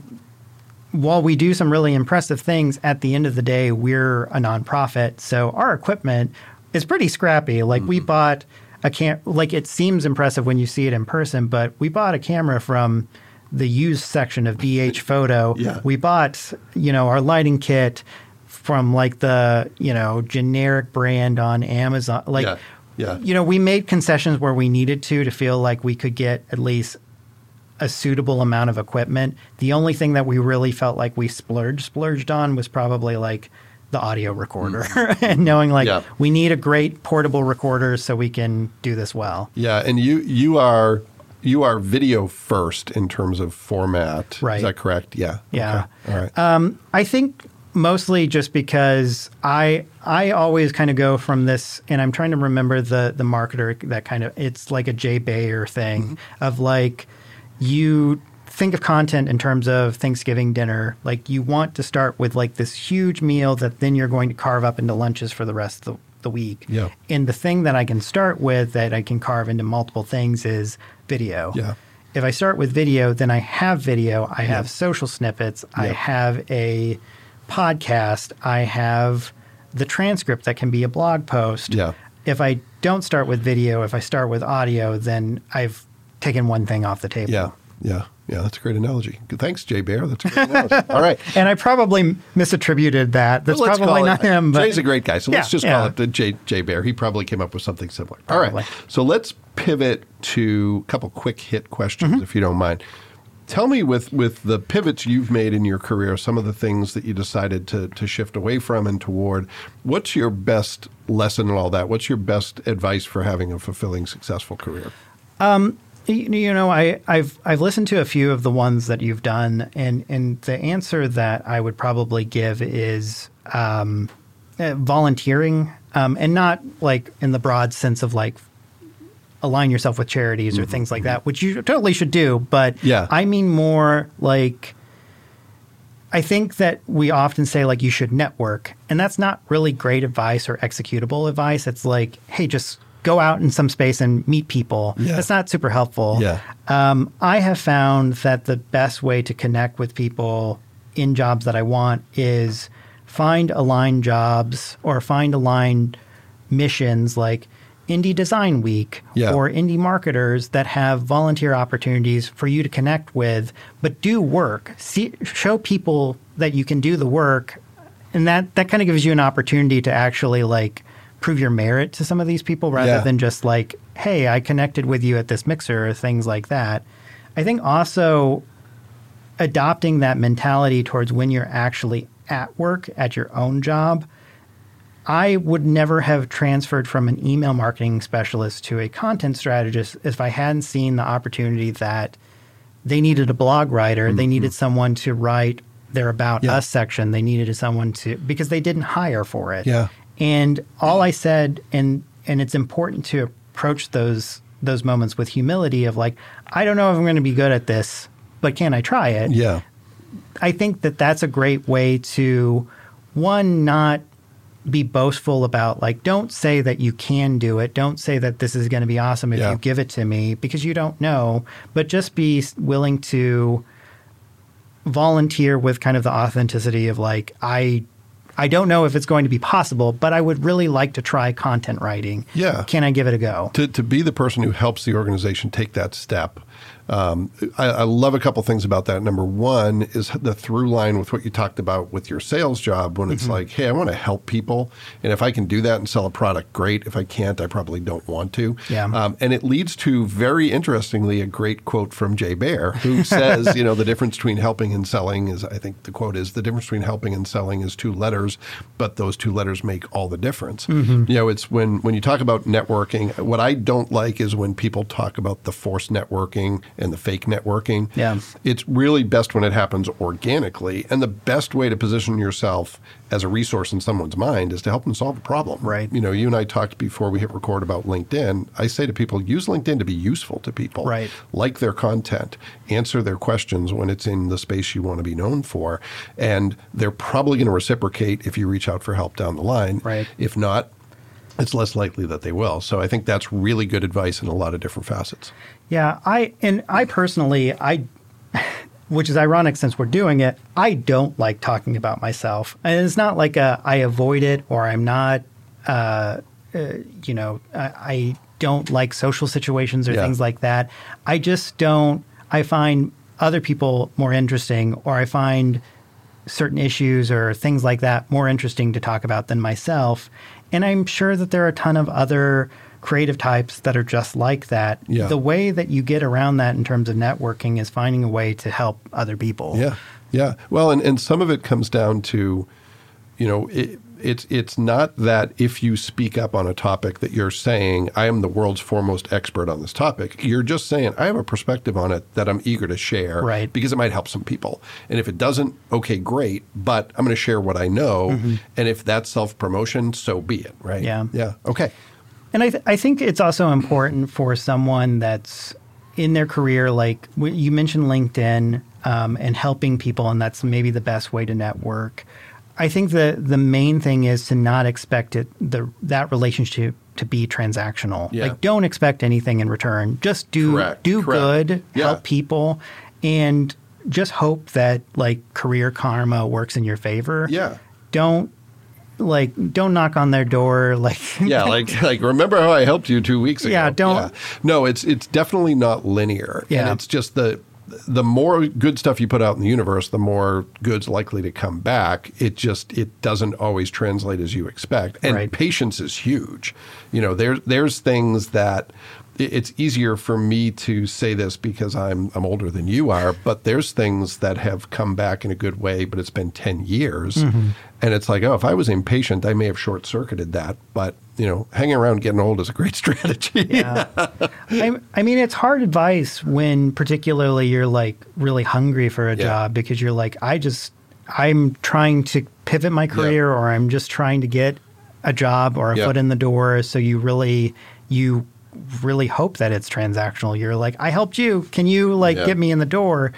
while we do some really impressive things, at the end of the day, we're a nonprofit, so our equipment is pretty scrappy. Like we Mm-hmm. bought a cam, like it seems impressive when you see it in person, but we bought a camera from the used section of BH Photo. Yeah. We bought, you know, our lighting kit from like the, you know, generic brand on Amazon. Like, Yeah, yeah. you know, we made concessions where we needed to to feel like we could get at least a suitable amount of equipment. The only thing that we really felt like we splurged splurged on was probably like the audio recorder and knowing like Yeah. we need a great portable recorder so we can do this well. Yeah, and you you are you are video first in terms of format. Right. Is that correct? Yeah. Yeah. Okay. All right. Um, I think mostly just because I I always kind of go from this, and I'm trying to remember the the marketer that kind of it's like a Jay Baer thing of like you think of content in terms of Thanksgiving dinner. Like you want to start with like this huge meal that then you're going to carve up into lunches for the rest of the, the week. Yeah. And the thing that I can start with that I can carve into multiple things is video. Yeah. If I start with video, then I have video, I have social snippets, I have a podcast, I have the transcript that can be a blog post. Yeah. If I don't start with video, if I start with audio, then I've taken one thing off the table. yeah. Yeah. Yeah. That's a great analogy. Thanks, Jay Baer. That's a great analogy. All right. And I probably misattributed that. That's Well, probably not it- him. But Jay's a great guy, so let's just yeah. call it the Jay, Jay Baer. He probably came up with something similar. All Probably. right, so let's pivot to a couple quick hit questions, Mm-hmm. if you don't mind. Tell me, with with the pivots you've made in your career, some of the things that you decided to to shift away from and toward. What's your best lesson in all that? What's your best advice for having a fulfilling, successful career? You you know, I, I've I've listened to a few of the ones that you've done, and and the answer that I would probably give is um, uh, volunteering, um, and not like in the broad sense of like align yourself with charities or things like that, which you totally should do. But Yeah. I mean more like I think that we often say like you should network, and that's not really great advice or executable advice. It's like, hey, just go out in some space and meet people. Yeah. That's not super helpful. Yeah. Um, I have found that the best way to connect with people in jobs that I want is find aligned jobs or find aligned missions like Indy Design Week Yeah. or indie marketers that have volunteer opportunities for you to connect with, but do work. See, show people that you can do the work, and that that kind of gives you an opportunity to actually like prove your merit to some of these people rather Yeah. than just like, hey, I connected with you at this mixer or things like that. I think also adopting that mentality towards when you're actually at work at your own job. I would never have transferred from an email marketing specialist to a content strategist if I hadn't seen the opportunity that they needed a blog writer, they needed someone to write their about Mm-hmm. Yeah. us section, they needed someone to because they didn't hire for it. Yeah. And all I said and and it's important to approach those those moments with humility of like I don't know if I'm going to be good at this, but can I try it? Yeah. I think that that's a great way to one not be boastful about like don't say that you can do it don't say that this is going to be awesome if Yeah. you give it to me because you don't know but just be willing to volunteer with kind of the authenticity of like I I don't know if it's going to be possible but I would really like to try content writing Yeah. can I give it a go to, to be the person who helps the organization take that step. Um, I, I love a couple things about that. Number one is the through line with what you talked about with your sales job when it's Mm-hmm. like, hey, I want to help people. And if I can do that and sell a product, great. If I can't, I probably don't want to. Yeah. Um, and it leads to, very interestingly, a great quote from Jay Baer, who says, you know, the difference between helping and selling is, I think the quote is, the difference between helping and selling is two letters, but those two letters make all the difference. Mm-hmm. You know, it's when, when you talk about networking, what I don't like is when people talk about the forced networking and the fake networking. Yeah. It's really best when it happens organically. And the best way to position yourself as a resource in someone's mind is to help them solve a problem. Right. You know, you and I talked before we hit record about LinkedIn. I say to people, use LinkedIn to be useful to people. Right. Like their content, answer their questions when it's in the space you want to be known for. And they're probably going to reciprocate if you reach out for help down the line. Right. If not, it's less likely that they will. So I think that's really good advice in a lot of different facets. Yeah, I and I personally, I, which is ironic since we're doing it, I don't like talking about myself, and it's not like a, I avoid it or I'm not, uh, uh, you know, I, I don't like social situations or Yeah. things like that. I just don't. I find other people more interesting, or I find certain issues or things like that more interesting to talk about than myself. And I'm sure that there are a ton of other creative types that are just like that. Yeah. The way that you get around that in terms of networking is finding a way to help other people. Yeah, yeah. Well, and, and some of it comes down to you know, it, it's it's not that if you speak up on a topic that you're saying I am the world's foremost expert on this topic. You're just saying I have a perspective on it that I'm eager to share, Right. Because it might help some people. And if it doesn't, okay, great. But I'm going to share what I know. And if that's self promotion, so be it, right? Yeah. yeah, okay, And I, th- I think it's also important for someone that's in their career, like you mentioned LinkedIn um, and helping people, and that's maybe the best way to network. I think the the main thing is to not expect it the that relationship to be transactional. Yeah. Like don't expect anything in return. Just do Correct, do correct. good, Yeah. help people, and just hope that like career karma works in your favor. yeah. Don't like don't knock on their door like yeah, like like remember how I helped you two weeks ago? Yeah, don't- No, it's it's definitely not linear. Yeah. and it's just the the more good stuff you put out in the universe, the more good's likely to come back. It just it doesn't always translate as you expect, and Right. patience is huge. You know, there's there's things that it's easier for me to say this because I'm I'm older than you are, but there's things that have come back in a good way, but it's been 10 years. Mm-hmm. And it's like, oh, if I was impatient, I may have short circuited that. But, you know, hanging around getting old is a great strategy. Yeah. I, I mean, it's hard advice when, particularly, you're like really hungry for a Yeah. job because you're like, I just, I'm trying to pivot my career or I'm just trying to get a job or a foot in the door. So you really, you really hope that it's transactional. You're like, I helped you. Can you like get me in the door?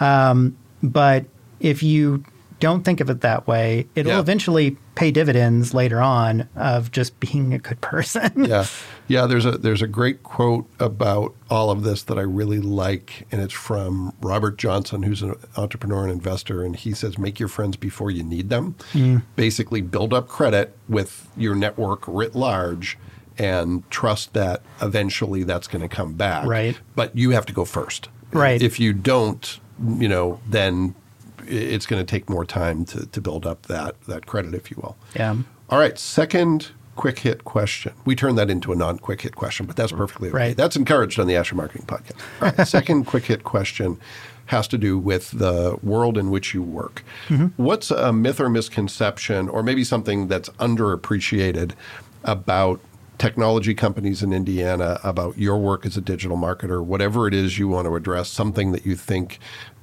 Um, but if you don't think of it that way, it'll eventually pay dividends later on of just being a good person. yeah, yeah. There's a there's a great quote about all of this that I really like, and it's from Robert Johnson, who's an entrepreneur and investor, and he says, "Make your friends before you need them." Hmm. Basically, build up credit with your network writ large, and trust that eventually that's going to come back. Right. But you have to go first. Right. If you don't, you know, then it's going to take more time to, to build up that that credit, if you will. Yeah. All right, second quick hit question. We turned that into a non quick hit question, but that's perfectly okay. Right. That's encouraged on the Asher Marketing Podcast. All right, second quick hit question has to do with the world in which you work. Mm-hmm. What's a myth or misconception, or maybe something that's underappreciated about technology companies in Indiana, about your work as a digital marketer, whatever it is you want to address, something that you think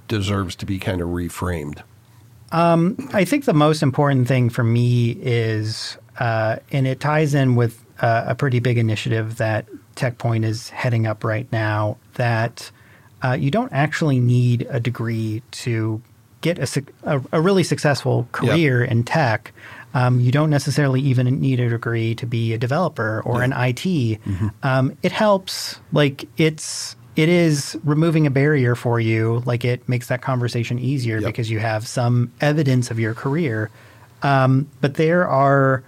deserves to be kind of reframed? I think the most important thing for me is, uh, and it ties in with uh, a pretty big initiative that TechPoint is heading up right now, that uh, you don't actually need a degree to get a, a, a really successful career in tech. Um, you don't necessarily even need a degree to be a developer or an IT. Um, it helps. Like it's it is removing a barrier for you. Like it makes that conversation easier Yep. because you have some evidence of your career. Um, but there are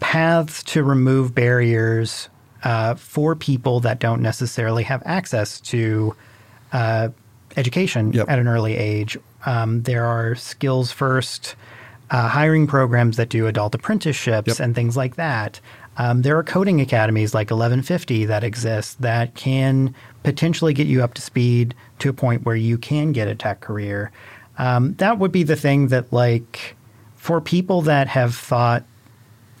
paths to remove barriers uh, for people that don't necessarily have access to uh, education Yep. at an early age. Um, there are skills first uh, hiring programs that do adult apprenticeships Yep. and things like that. Um, there are coding academies like 1150 that exist that can potentially get you up to speed to a point where you can get a tech career. Um, that would be the thing that, like, for people that have thought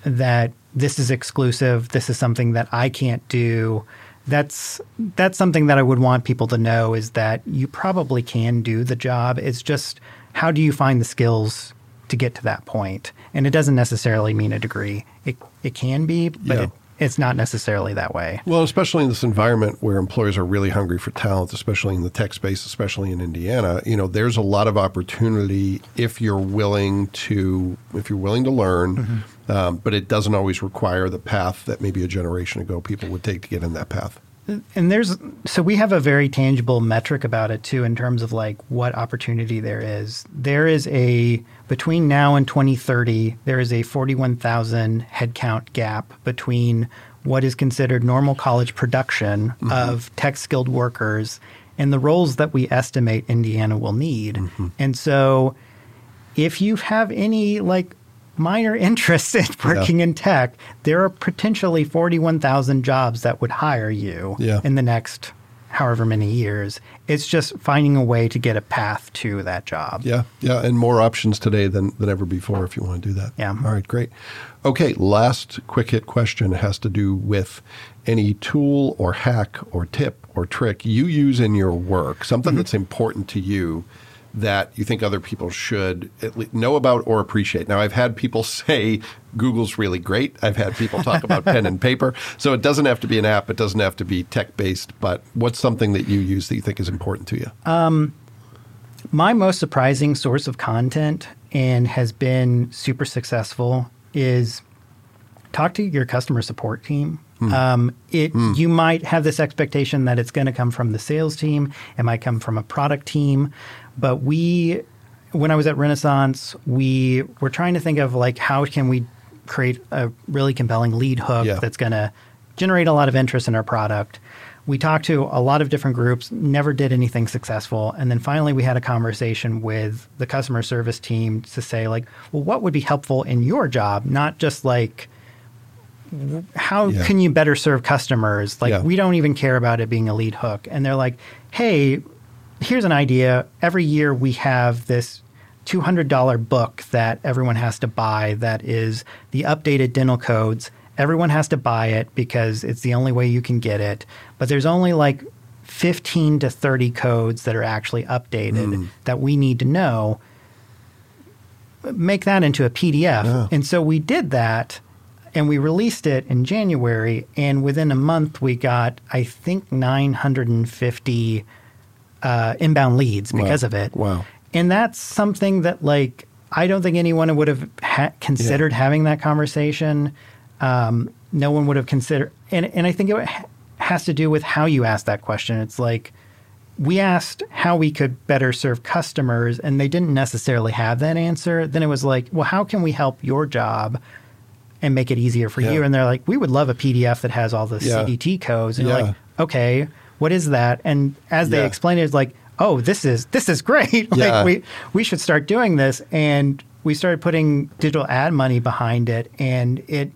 that this is exclusive, this is something that I can't do. That's that's something that I would want people to know is that you probably can do the job. It's just how do you find the skills to get to that point? And it doesn't necessarily mean a degree. It it can be, but Yeah. it, it's not necessarily that way. Well, especially in this environment where employers are really hungry for talent, especially in the tech space, especially in Indiana, you know, there's a lot of opportunity if you're willing to if you're willing to learn. Um, but it doesn't always require the path that maybe a generation ago people would take to get in that path. And there's so we have a very tangible metric about it too in terms of like what opportunity there is. There is a between now and 2030, there is a 41,000 headcount gap between what is considered normal college production mm-hmm. of tech skilled workers and the roles that we estimate Indiana will need. Mm-hmm. And so if you have any like minor interest in working in tech, there are potentially 41,000 jobs that would hire you Yeah. in the next however many years. It's just finding a way to get a path to that job. Yeah, yeah, and more options today than, than ever before if you want to do that. Yeah. All right, great. Okay, last quick hit question has to do with any tool or hack or tip or trick you use in your work, something Mm-hmm. that's important to you that you think other people should at least know about or appreciate. Now, I've had people say Google's really great. I've had people talk about pen and paper. So it doesn't have to be an app, it doesn't have to be tech based, but what's something that you use that you think is important to you? Um, my most surprising source of content and has been super successful is talk to your customer support team. Hmm. Um, it hmm. you might have this expectation that it's going to come from the sales team, it might come from a product team, but we, when I was at Renaissance, we were trying to think of like how can we create a really compelling lead hook Yeah. that's going to generate a lot of interest in our product. We talked to a lot of different groups, never did anything successful. And then finally, we had a conversation with the customer service team to say, like, well, what would be helpful in your job? Not just like, how Yeah. can you better serve customers? Like, Yeah. we don't even care about it being a lead hook. And they're like, hey, here's an idea. Every year we have this $200 book that everyone has to buy that is the updated dental codes. Everyone has to buy it because it's the only way you can get it. But there's only like 15 to 30 codes that are actually updated hmm. that we need to know. Make that into a PDF. Yeah. And so we did that and we released it in January. And within a month, we got, I think, 950 uh, inbound leads because Wow. of it. Wow. And that's something that, like, I don't think anyone would have ha- considered having that conversation. Um, no one would have considered, and and I think it ha- has to do with how you ask that question. It's like we asked how we could better serve customers, and they didn't necessarily have that answer. Then it was like, well, how can we help your job? And make it easier for Yeah. you. And they're like, we would love a PDF that has all the Yeah. CDT codes. And you're like, okay, what is that? And as they Yeah. explain it, it's like, oh, this is this is great. like Yeah. we we should start doing this. And we started putting digital ad money behind it, and it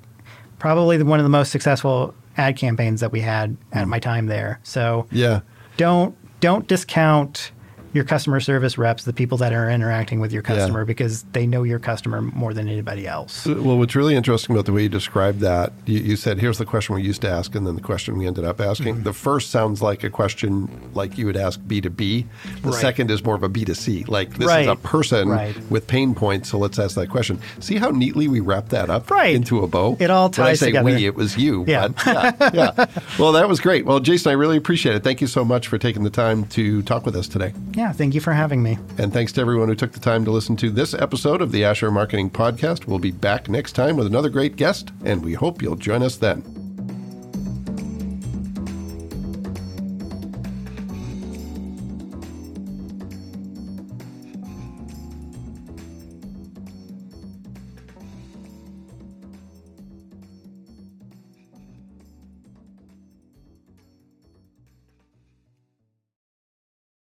probably one of the most successful ad campaigns that we had Hmm. at my time there. So Yeah. don't don't discount your customer service reps, the people that are interacting with your Yeah. customer, because they know your customer more than anybody else. Well, what's really interesting about the way you described that, you, you said, here's the question we used to ask, and then the question we ended up asking. Mm-hmm. The first sounds like a question like you would ask B2B. The Right. second is more of a B2C. Like, this is a person Right. with pain points, so let's ask that question. See how neatly we wrap that up Right. into a bow? It all When I ties say together. we, it was you. Yeah. Yeah, yeah. Well, that was great. Well, Jason, I really appreciate it. Thank you so much for taking the time to talk with us today. Yeah, thank you for having me. And thanks to everyone who took the time to listen to this episode of the Asher Marketing Podcast. We'll be back next time with another great guest, and we hope you'll join us then.